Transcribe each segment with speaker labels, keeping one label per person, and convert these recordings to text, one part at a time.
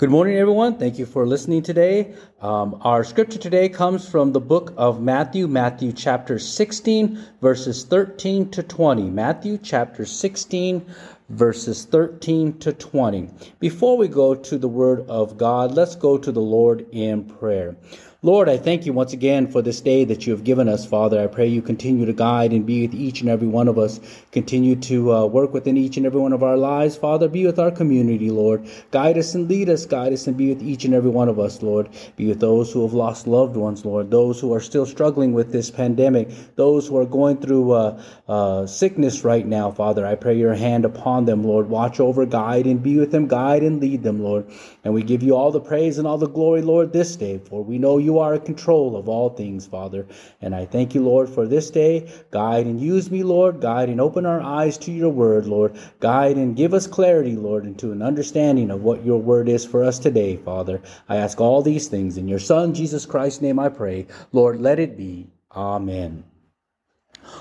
Speaker 1: Good morning, everyone. Thank you for listening today. Um, our scripture today comes from the book of Matthew, Matthew chapter 16, verses 13 to 20. Matthew chapter 16, verses 13 to 20. Before we go to the word of God, let's go to the Lord in prayer. Lord, I thank you once again for this day that you have given us, Father. I pray you continue to guide and be with each and every one of us. Continue to uh, work within each and every one of our lives, Father. Be with our community, Lord. Guide us and lead us. Guide us and be with each and every one of us, Lord. Be with those who have lost loved ones, Lord. Those who are still struggling with this pandemic. Those who are going through uh, uh, sickness right now, Father. I pray your hand upon them, Lord. Watch over, guide, and be with them. Guide and lead them, Lord. And we give you all the praise and all the glory, Lord, this day, for we know you you are in control of all things, Father. And I thank you, Lord, for this day. Guide and use me, Lord. Guide and open our eyes to your word, Lord. Guide and give us clarity, Lord, into an understanding of what your word is for us today, Father. I ask all these things in your Son, Jesus Christ's name, I pray. Lord, let it be. Amen.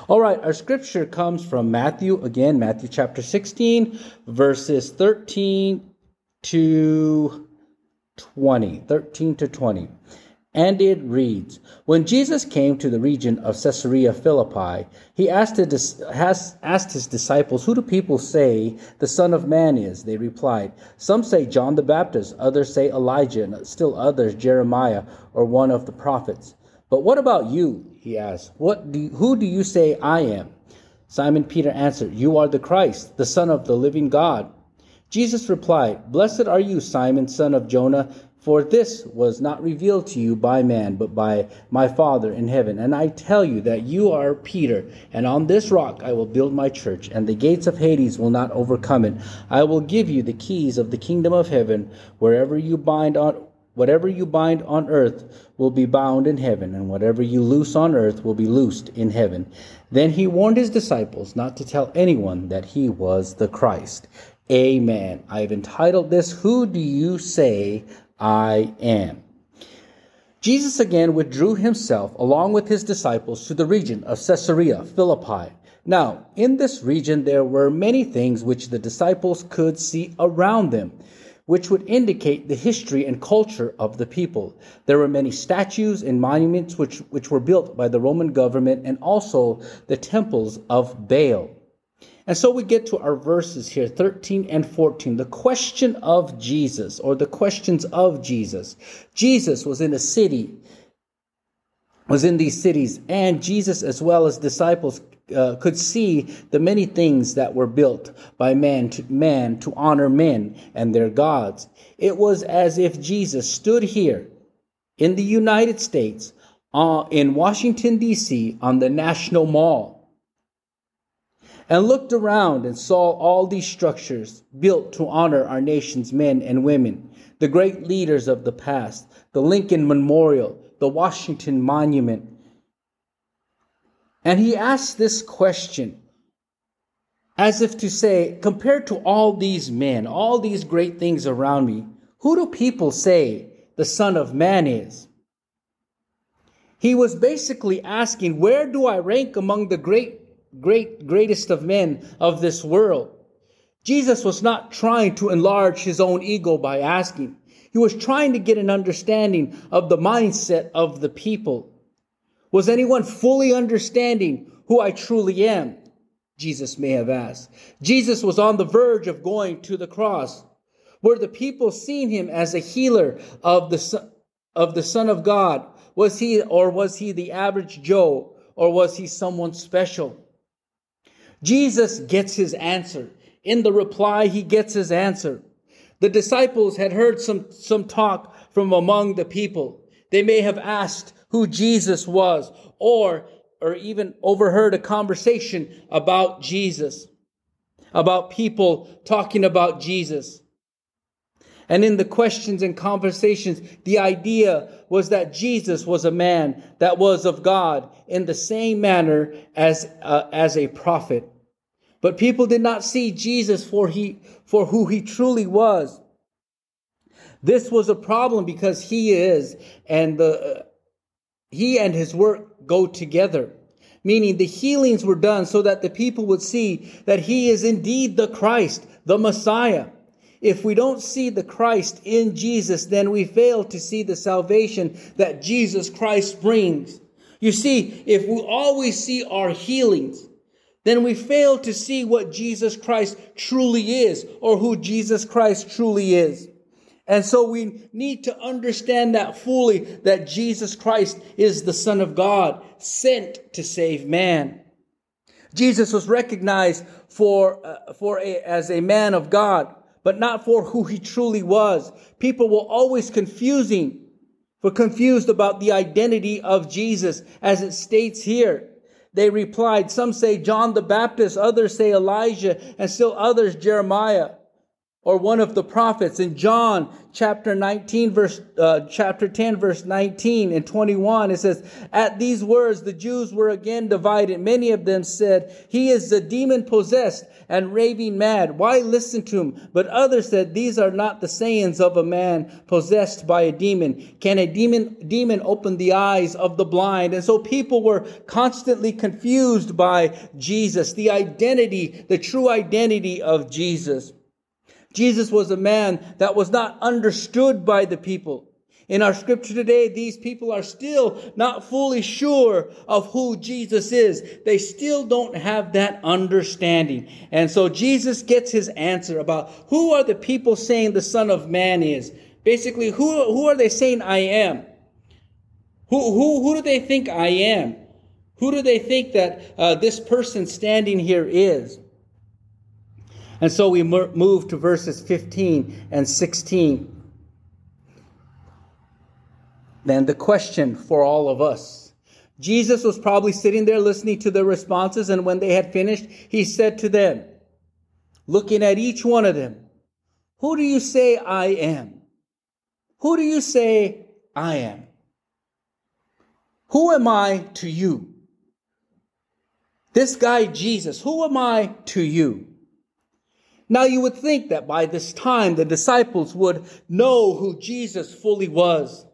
Speaker 1: All right, our scripture comes from Matthew, again, Matthew chapter 16, verses 13 to 20. 13 to 20. And it reads When Jesus came to the region of Caesarea Philippi, he asked his, disciples, Who do people say the Son of Man is? They replied, Some say John the Baptist, others say Elijah, and still others Jeremiah or one of the prophets. But what about you? He asked, what do, Who do you say I am? Simon Peter answered, You are the Christ, the Son of the living God. Jesus replied, Blessed are you, Simon, son of Jonah. For this was not revealed to you by man, but by my Father in heaven. And I tell you that you are Peter, and on this rock I will build my church, and the gates of Hades will not overcome it. I will give you the keys of the kingdom of heaven. Wherever you bind on whatever you bind on earth will be bound in heaven, and whatever you loose on earth will be loosed in heaven. Then he warned his disciples not to tell anyone that he was the Christ. Amen. I have entitled this, Who Do You Say I am. Jesus again withdrew himself along with his disciples to the region of Caesarea Philippi. Now, in this region, there were many things which the disciples could see around them, which would indicate the history and culture of the people. There were many statues and monuments which, which were built by the Roman government and also the temples of Baal. And so we get to our verses here 13 and 14. The question of Jesus, or the questions of Jesus. Jesus was in a city, was in these cities, and Jesus, as well as disciples, uh, could see the many things that were built by man to man to honor men and their gods. It was as if Jesus stood here in the United States, uh, in Washington, D.C., on the National Mall and looked around and saw all these structures built to honor our nation's men and women, the great leaders of the past, the Lincoln Memorial, the Washington Monument. And he asked this question as if to say, compared to all these men, all these great things around me, who do people say the Son of Man is? He was basically asking, where do I rank among the great great, greatest of men of this world. Jesus was not trying to enlarge his own ego by asking. He was trying to get an understanding of the mindset of the people. Was anyone fully understanding who I truly am? Jesus may have asked. Jesus was on the verge of going to the cross. Were the people seeing him as a healer of the, of the Son of God? Was he, or was he the average Joe? Or was he someone special? Jesus gets his answer. In the reply, he gets his answer. The disciples had heard some, some talk from among the people. They may have asked who Jesus was or, or even overheard a conversation about Jesus, about people talking about Jesus. And in the questions and conversations, the idea was that Jesus was a man that was of God in the same manner as, uh, as a prophet. But people did not see Jesus for, he, for who he truly was. This was a problem because he is, and the, uh, he and his work go together. Meaning the healings were done so that the people would see that he is indeed the Christ, the Messiah. If we don't see the Christ in Jesus, then we fail to see the salvation that Jesus Christ brings. You see, if we always see our healings, then we fail to see what Jesus Christ truly is or who Jesus Christ truly is. And so we need to understand that fully that Jesus Christ is the Son of God sent to save man. Jesus was recognized for, uh, for a, as a man of God, but not for who he truly was. People were always confusing, were confused about the identity of Jesus as it states here. They replied, some say John the Baptist, others say Elijah, and still others Jeremiah or one of the prophets in John chapter 19 verse uh, chapter 10 verse 19 and 21 it says at these words the Jews were again divided. Many of them said he is the demon possessed and raving mad. Why listen to him but others said these are not the sayings of a man possessed by a demon. Can a demon demon open the eyes of the blind and so people were constantly confused by Jesus the identity the true identity of Jesus Jesus was a man that was not understood by the people. In our scripture today, these people are still not fully sure of who Jesus is. They still don't have that understanding. And so Jesus gets his answer about who are the people saying the Son of Man is. Basically, who, who are they saying I am? Who, who, who do they think I am? Who do they think that uh, this person standing here is? And so we move to verses 15 and 16. Then the question for all of us. Jesus was probably sitting there listening to their responses, and when they had finished, he said to them, looking at each one of them, Who do you say I am? Who do you say I am? Who am I to you? This guy, Jesus, who am I to you? Now you would think that by this time the disciples would know who Jesus fully was.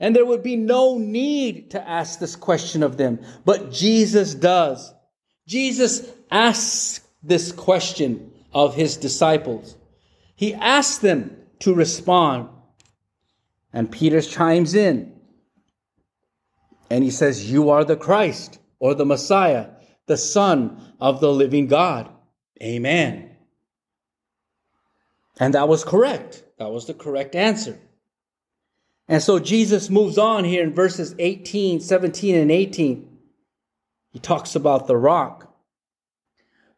Speaker 1: And there would be no need to ask this question of them. But Jesus does. Jesus asks this question of his disciples. He asks them to respond. And Peter chimes in. And he says, You are the Christ or the Messiah, the Son of the living God. Amen. And that was correct. That was the correct answer. And so Jesus moves on here in verses 18, 17, and 18. He talks about the rock.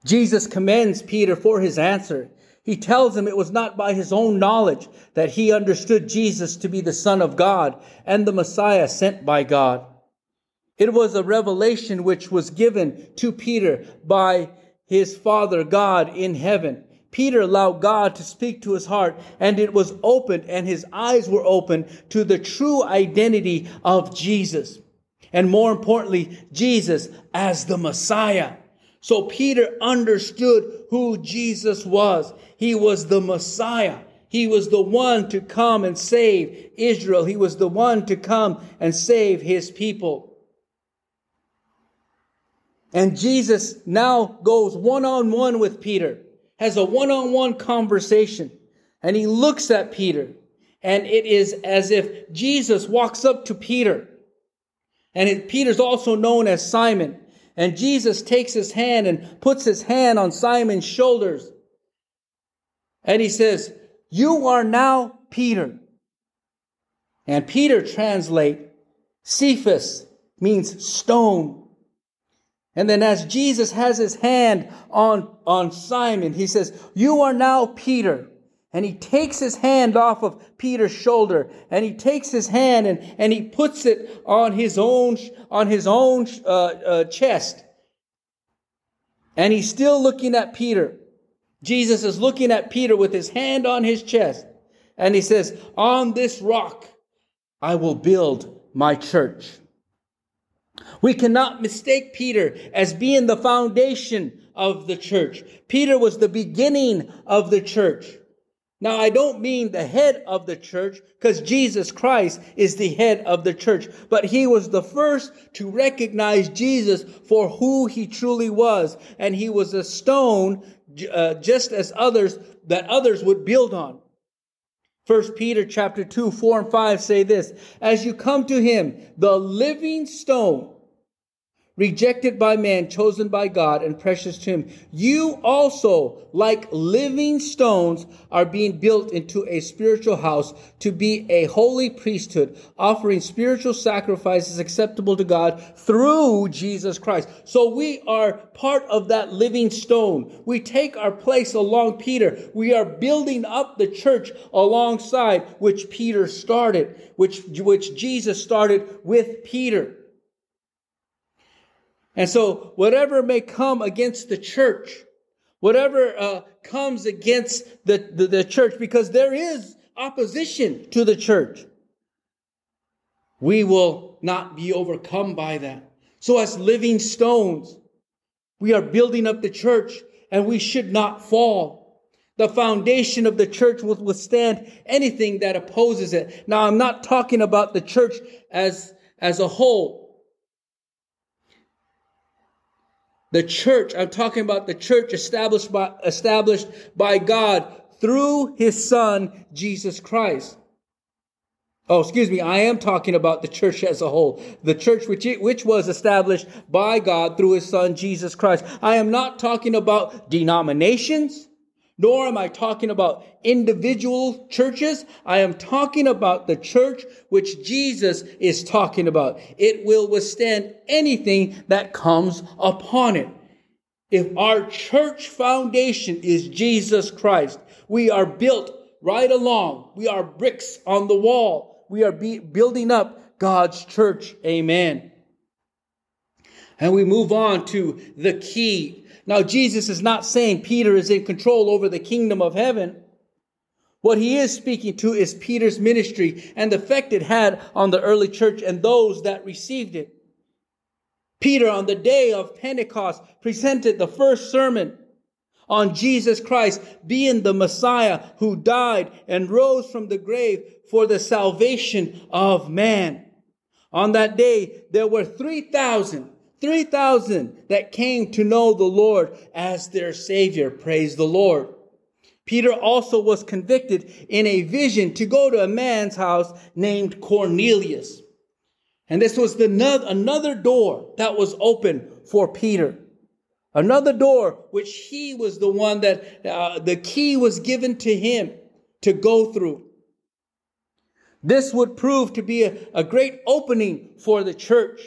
Speaker 1: Jesus commends Peter for his answer. He tells him it was not by his own knowledge that he understood Jesus to be the Son of God and the Messiah sent by God. It was a revelation which was given to Peter by his Father God in heaven. Peter allowed God to speak to his heart and it was opened and his eyes were opened to the true identity of Jesus. And more importantly, Jesus as the Messiah. So Peter understood who Jesus was. He was the Messiah. He was the one to come and save Israel. He was the one to come and save his people. And Jesus now goes one on one with Peter has a one on one conversation and he looks at Peter. And it is as if Jesus walks up to Peter. And it, Peter's also known as Simon. And Jesus takes his hand and puts his hand on Simon's shoulders. And he says, You are now Peter. And Peter translate Cephas means stone. And then as Jesus has his hand on, on Simon, he says, You are now Peter. And he takes his hand off of Peter's shoulder and he takes his hand and, and he puts it on his own, on his own uh, uh, chest. And he's still looking at Peter. Jesus is looking at Peter with his hand on his chest. And he says, On this rock I will build my church. We cannot mistake Peter as being the foundation of the church. Peter was the beginning of the church. Now, I don't mean the head of the church because Jesus Christ is the head of the church, but he was the first to recognize Jesus for who he truly was. And he was a stone uh, just as others that others would build on. First Peter chapter 2, 4 and 5 say this, as you come to him, the living stone, rejected by man, chosen by God, and precious to him. You also, like living stones, are being built into a spiritual house to be a holy priesthood, offering spiritual sacrifices acceptable to God through Jesus Christ. So we are part of that living stone. We take our place along Peter. We are building up the church alongside which Peter started, which, which Jesus started with Peter. And so, whatever may come against the church, whatever uh, comes against the, the, the church, because there is opposition to the church, we will not be overcome by that. So, as living stones, we are building up the church and we should not fall. The foundation of the church will withstand anything that opposes it. Now, I'm not talking about the church as, as a whole. The church, I'm talking about the church established by, established by God through his son, Jesus Christ. Oh, excuse me. I am talking about the church as a whole. The church which, which was established by God through his son, Jesus Christ. I am not talking about denominations nor am I talking about individual churches. I am talking about the church which Jesus is talking about. It will withstand anything that comes upon it. If our church foundation is Jesus Christ, we are built right along. We are bricks on the wall. We are be- building up God's church. Amen. And we move on to the key now, Jesus is not saying Peter is in control over the kingdom of heaven. What he is speaking to is Peter's ministry and the effect it had on the early church and those that received it. Peter, on the day of Pentecost, presented the first sermon on Jesus Christ being the Messiah who died and rose from the grave for the salvation of man. On that day, there were 3,000 3,000 that came to know the Lord as their Savior. Praise the Lord. Peter also was convicted in a vision to go to a man's house named Cornelius. And this was the, another door that was open for Peter. Another door, which he was the one that uh, the key was given to him to go through. This would prove to be a, a great opening for the church.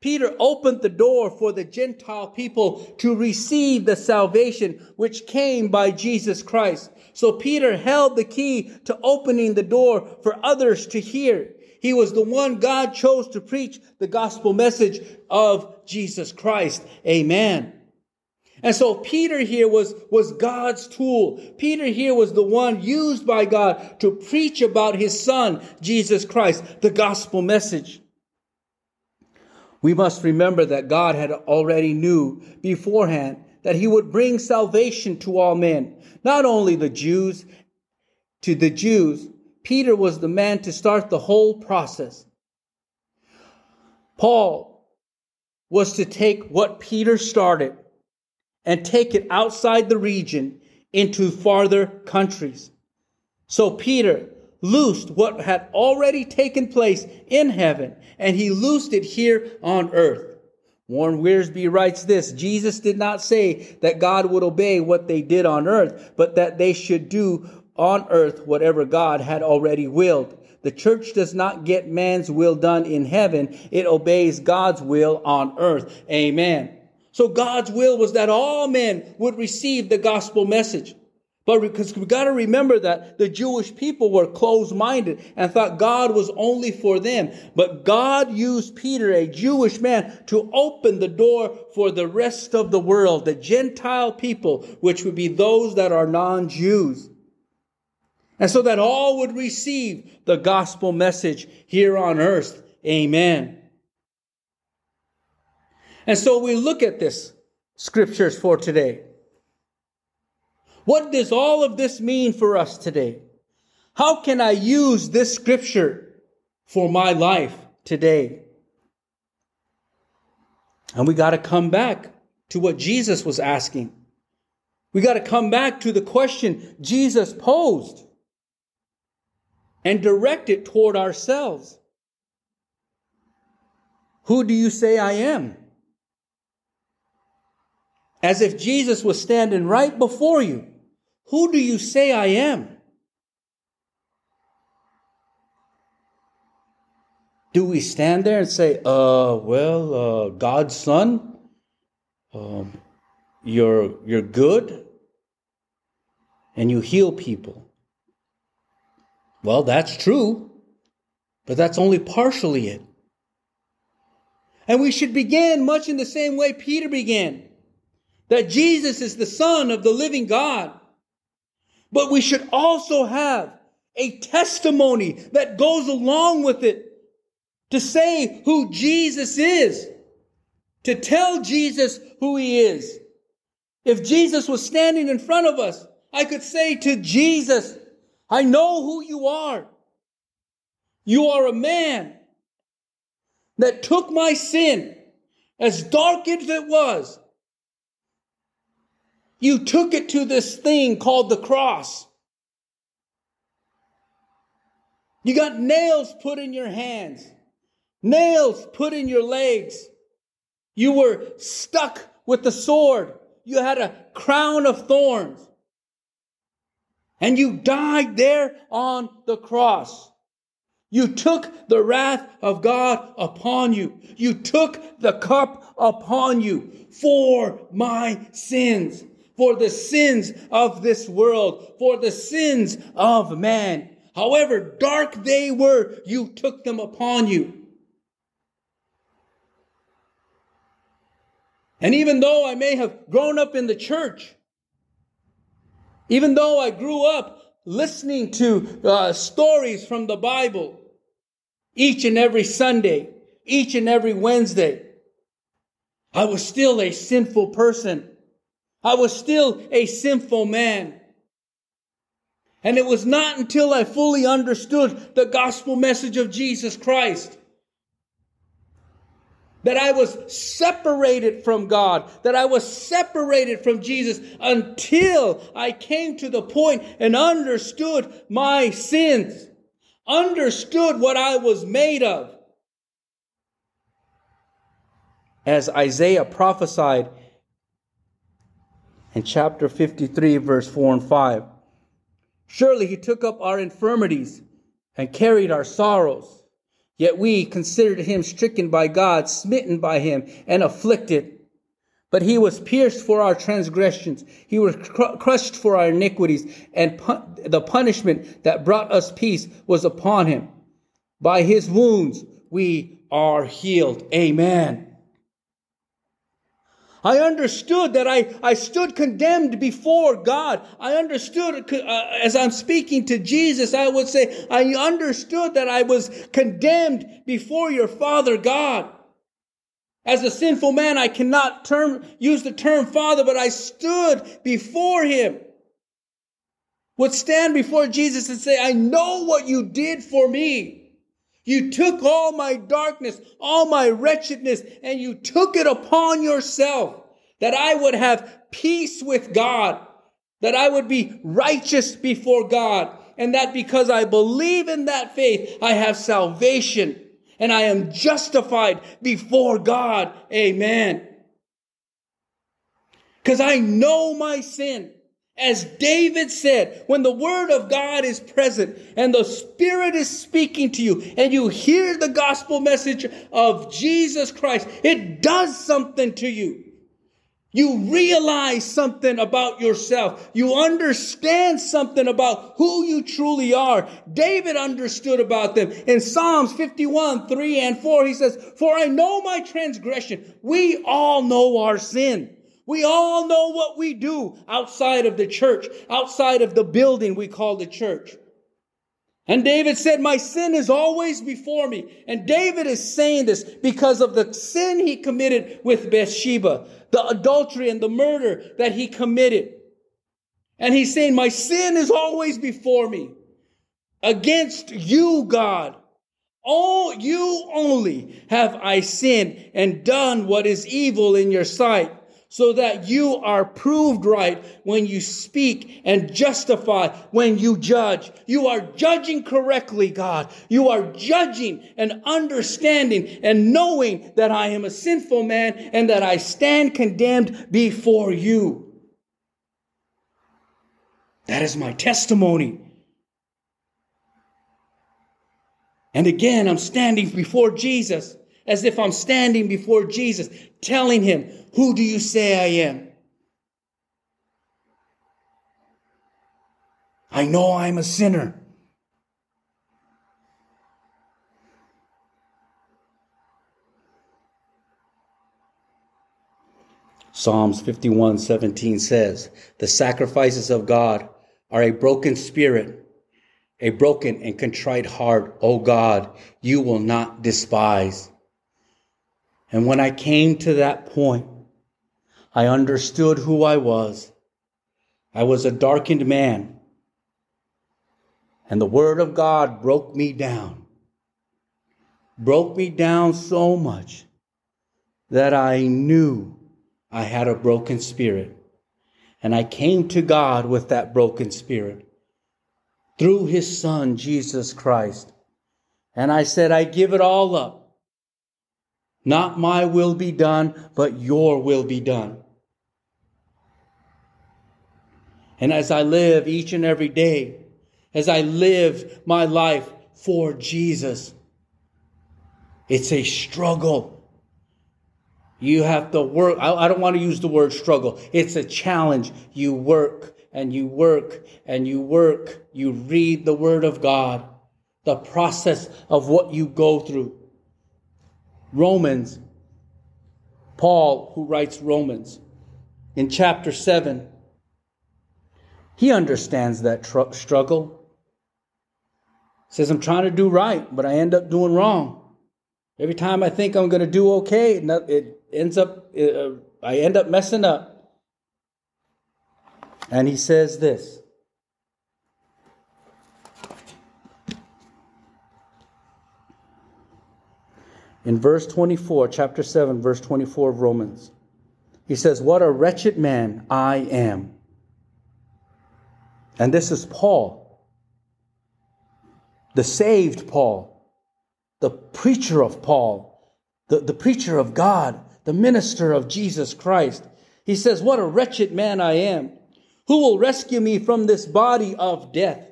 Speaker 1: Peter opened the door for the Gentile people to receive the salvation which came by Jesus Christ. So Peter held the key to opening the door for others to hear. He was the one God chose to preach the gospel message of Jesus Christ. Amen. And so Peter here was, was God's tool. Peter here was the one used by God to preach about his son, Jesus Christ, the gospel message. We must remember that God had already knew beforehand that he would bring salvation to all men, not only the Jews. To the Jews, Peter was the man to start the whole process. Paul was to take what Peter started and take it outside the region into farther countries. So Peter loosed what had already taken place in heaven, and he loosed it here on earth. Warren Wiersbe writes this Jesus did not say that God would obey what they did on earth, but that they should do on earth whatever God had already willed. The church does not get man's will done in heaven, it obeys God's will on earth. Amen. So God's will was that all men would receive the gospel message. But because we got to remember that the Jewish people were closed minded and thought God was only for them. But God used Peter, a Jewish man, to open the door for the rest of the world, the Gentile people, which would be those that are non Jews. And so that all would receive the gospel message here on earth. Amen. And so we look at this scriptures for today. What does all of this mean for us today? How can I use this scripture for my life today? And we got to come back to what Jesus was asking. We got to come back to the question Jesus posed and direct it toward ourselves. Who do you say I am? As if Jesus was standing right before you. Who do you say I am? Do we stand there and say, uh, well, uh, God's son? Um, you're, you're good? And you heal people. Well, that's true, but that's only partially it. And we should begin much in the same way Peter began that Jesus is the Son of the living God. But we should also have a testimony that goes along with it to say who Jesus is, to tell Jesus who he is. If Jesus was standing in front of us, I could say to Jesus, I know who you are. You are a man that took my sin, as dark as it was. You took it to this thing called the cross. You got nails put in your hands, nails put in your legs. You were stuck with the sword. You had a crown of thorns. And you died there on the cross. You took the wrath of God upon you. You took the cup upon you for my sins, for the sins of this world, for the sins of man. However dark they were, you took them upon you. And even though I may have grown up in the church, even though I grew up listening to uh, stories from the Bible each and every Sunday, each and every Wednesday, I was still a sinful person. I was still a sinful man. And it was not until I fully understood the gospel message of Jesus Christ that I was separated from God, that I was separated from Jesus until I came to the point and understood my sins, understood what I was made of. As Isaiah prophesied in chapter 53, verse 4 and 5. Surely he took up our infirmities and carried our sorrows. Yet we considered him stricken by God, smitten by him, and afflicted. But he was pierced for our transgressions. He was cr- crushed for our iniquities, and the punishment that brought us peace was upon him. By his wounds we are healed. Amen. I understood that I, I stood condemned before God. I understood, uh, as I'm speaking to Jesus, I would say, I understood that I was condemned before your Father God. As a sinful man, I cannot term, use the term Father, but I stood before Him. Would stand before Jesus and say, I know what you did for me. You took all my darkness, all my wretchedness, and you took it upon yourself that I would have peace with God, that I would be righteous before God, and that because I believe in that faith, I have salvation and I am justified before God. Amen. Because I know my sin. As David said, when the word of God is present and the Spirit is speaking to you and you hear the gospel message of Jesus Christ, it does something to you. You realize something about yourself. You understand something about who you truly are. David understood about them. In Psalms 51, 3 and 4, he says, For I know my transgression. We all know our sin. We all know what we do outside of the church, outside of the building we call the church. And David said, My sin is always before me. And David is saying this because of the sin he committed with Bathsheba, the adultery and the murder that he committed. And he's saying, My sin is always before me. Against you, God. All you only have I sinned and done what is evil in your sight so that you are proved right when you speak and justify when you judge. You are judging correctly, God. You are judging and understanding and knowing that I am a sinful man and that I stand condemned before you. That is my testimony. And again, I'm standing before Jesus as if I'm standing before Jesus, telling him, Who do you say I am? I know I'm a sinner. Psalms 51 17 says, The sacrifices of God are a broken spirit, a broken and contrite heart, O God, you will not despise. And when I came to that point, I understood who I was. I was a darkened man. And the Word of God broke me down. Broke me down so much that I knew I had a broken spirit. And I came to God with that broken spirit through His Son, Jesus Christ. And I said, I give it all up. Not my will be done, but your will be done. And as I live each and every day, as I live my life for Jesus, it's a struggle. You have to work. I, don't want to use the word struggle. It's a challenge. You work and you work and you work. You read the word of God, the process of what you go through. Romans, Paul, who writes Romans, in chapter 7, he understands that tr- struggle. Says, I'm trying to do right, but I end up doing wrong. Every time I think I'm going to do okay, it ends up, uh, I end up messing up. And he says this in verse 24, chapter 7, verse 24 of Romans. He says, What a wretched man I am. And this is Paul, the saved Paul, the preacher of Paul, the, the preacher of God, the minister of Jesus Christ. He says, What a wretched man I am. Who will rescue me from this body of death?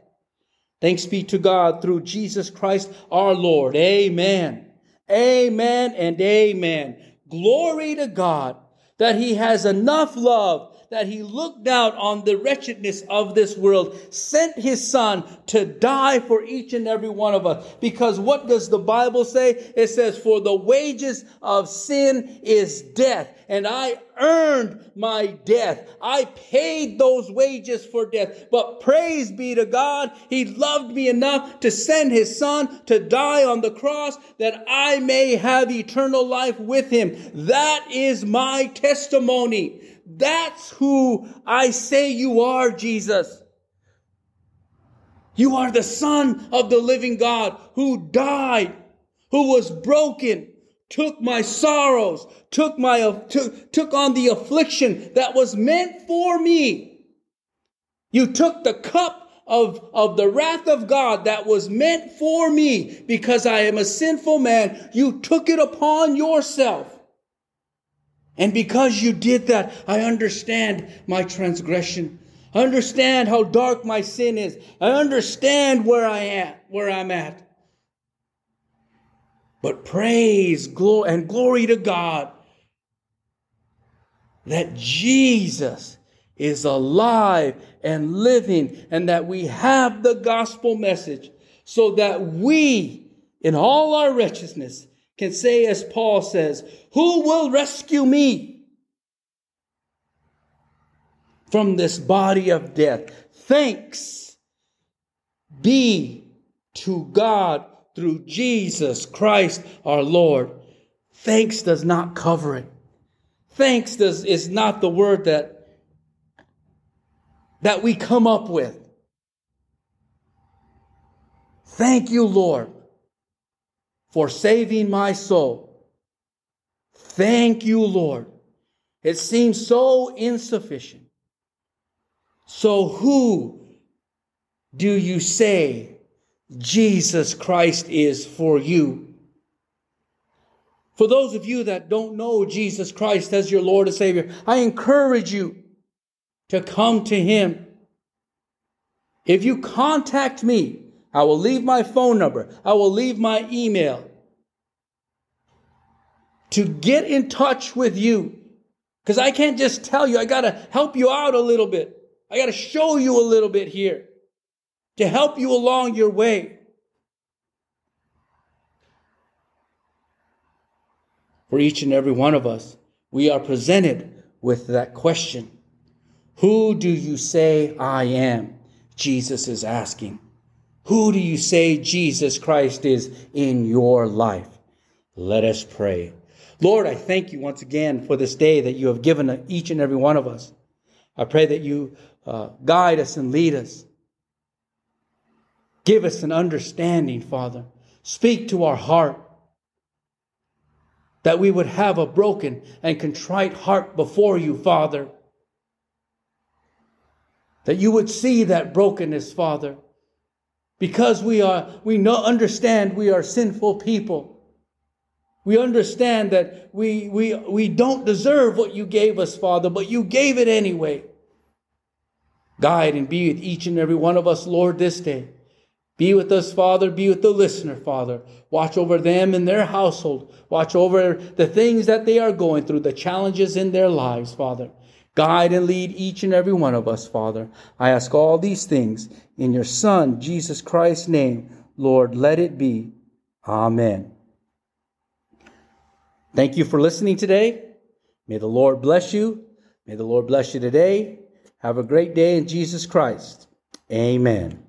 Speaker 1: Thanks be to God through Jesus Christ our Lord. Amen. Amen and amen. Glory to God that He has enough love that he looked out on the wretchedness of this world, sent his son to die for each and every one of us. Because what does the Bible say? It says, for the wages of sin is death. And I earned my death. I paid those wages for death. But praise be to God, He loved me enough to send His Son to die on the cross that I may have eternal life with Him. That is my testimony. That's who I say you are, Jesus. You are the Son of the living God who died, who was broken, took my sorrows, took my took, took on the affliction that was meant for me. You took the cup of, of the wrath of God that was meant for me because I am a sinful man. You took it upon yourself. And because you did that, I understand my transgression. I understand how dark my sin is. I understand where I am, where I'm at. But praise glory and glory to God that Jesus is alive and living and that we have the gospel message so that we in all our righteousness can say, as Paul says, Who will rescue me from this body of death? Thanks be to God through Jesus Christ our Lord. Thanks does not cover it. Thanks does, is not the word that, that we come up with. Thank you, Lord for saving my soul. Thank you, Lord. It seems so insufficient. So, who do you say Jesus Christ is for you? For those of you that don't know Jesus Christ as your Lord and Savior, I encourage you to come to Him. If you contact me, I will leave my phone number, I will leave my email to get in touch with you. Because I can't just tell you, I got to help you out a little bit. I got to show you a little bit here to help you along your way. For each and every one of us, we are presented with that question Who do you say I am? Jesus is asking. Who do you say Jesus Christ is in your life? Let us pray. Lord, I thank you once again for this day that you have given each and every one of us. I pray that you uh, guide us and lead us. Give us an understanding, Father. Speak to our heart that we would have a broken and contrite heart before you, Father. That you would see that brokenness, Father. Because we are, we know, understand we are sinful people. We understand that we, we, we don't deserve what you gave us, Father, but you gave it anyway. Guide and be with each and every one of us, Lord, this day. Be with us, Father. Be with the listener, Father. Watch over them and their household. Watch over the things that they are going through, the challenges in their lives, Father. Guide and lead each and every one of us, Father. I ask all these things in your Son, Jesus Christ's name. Lord, let it be. Amen. Thank you for listening today. May the Lord bless you. May the Lord bless you today. Have a great day in Jesus Christ. Amen.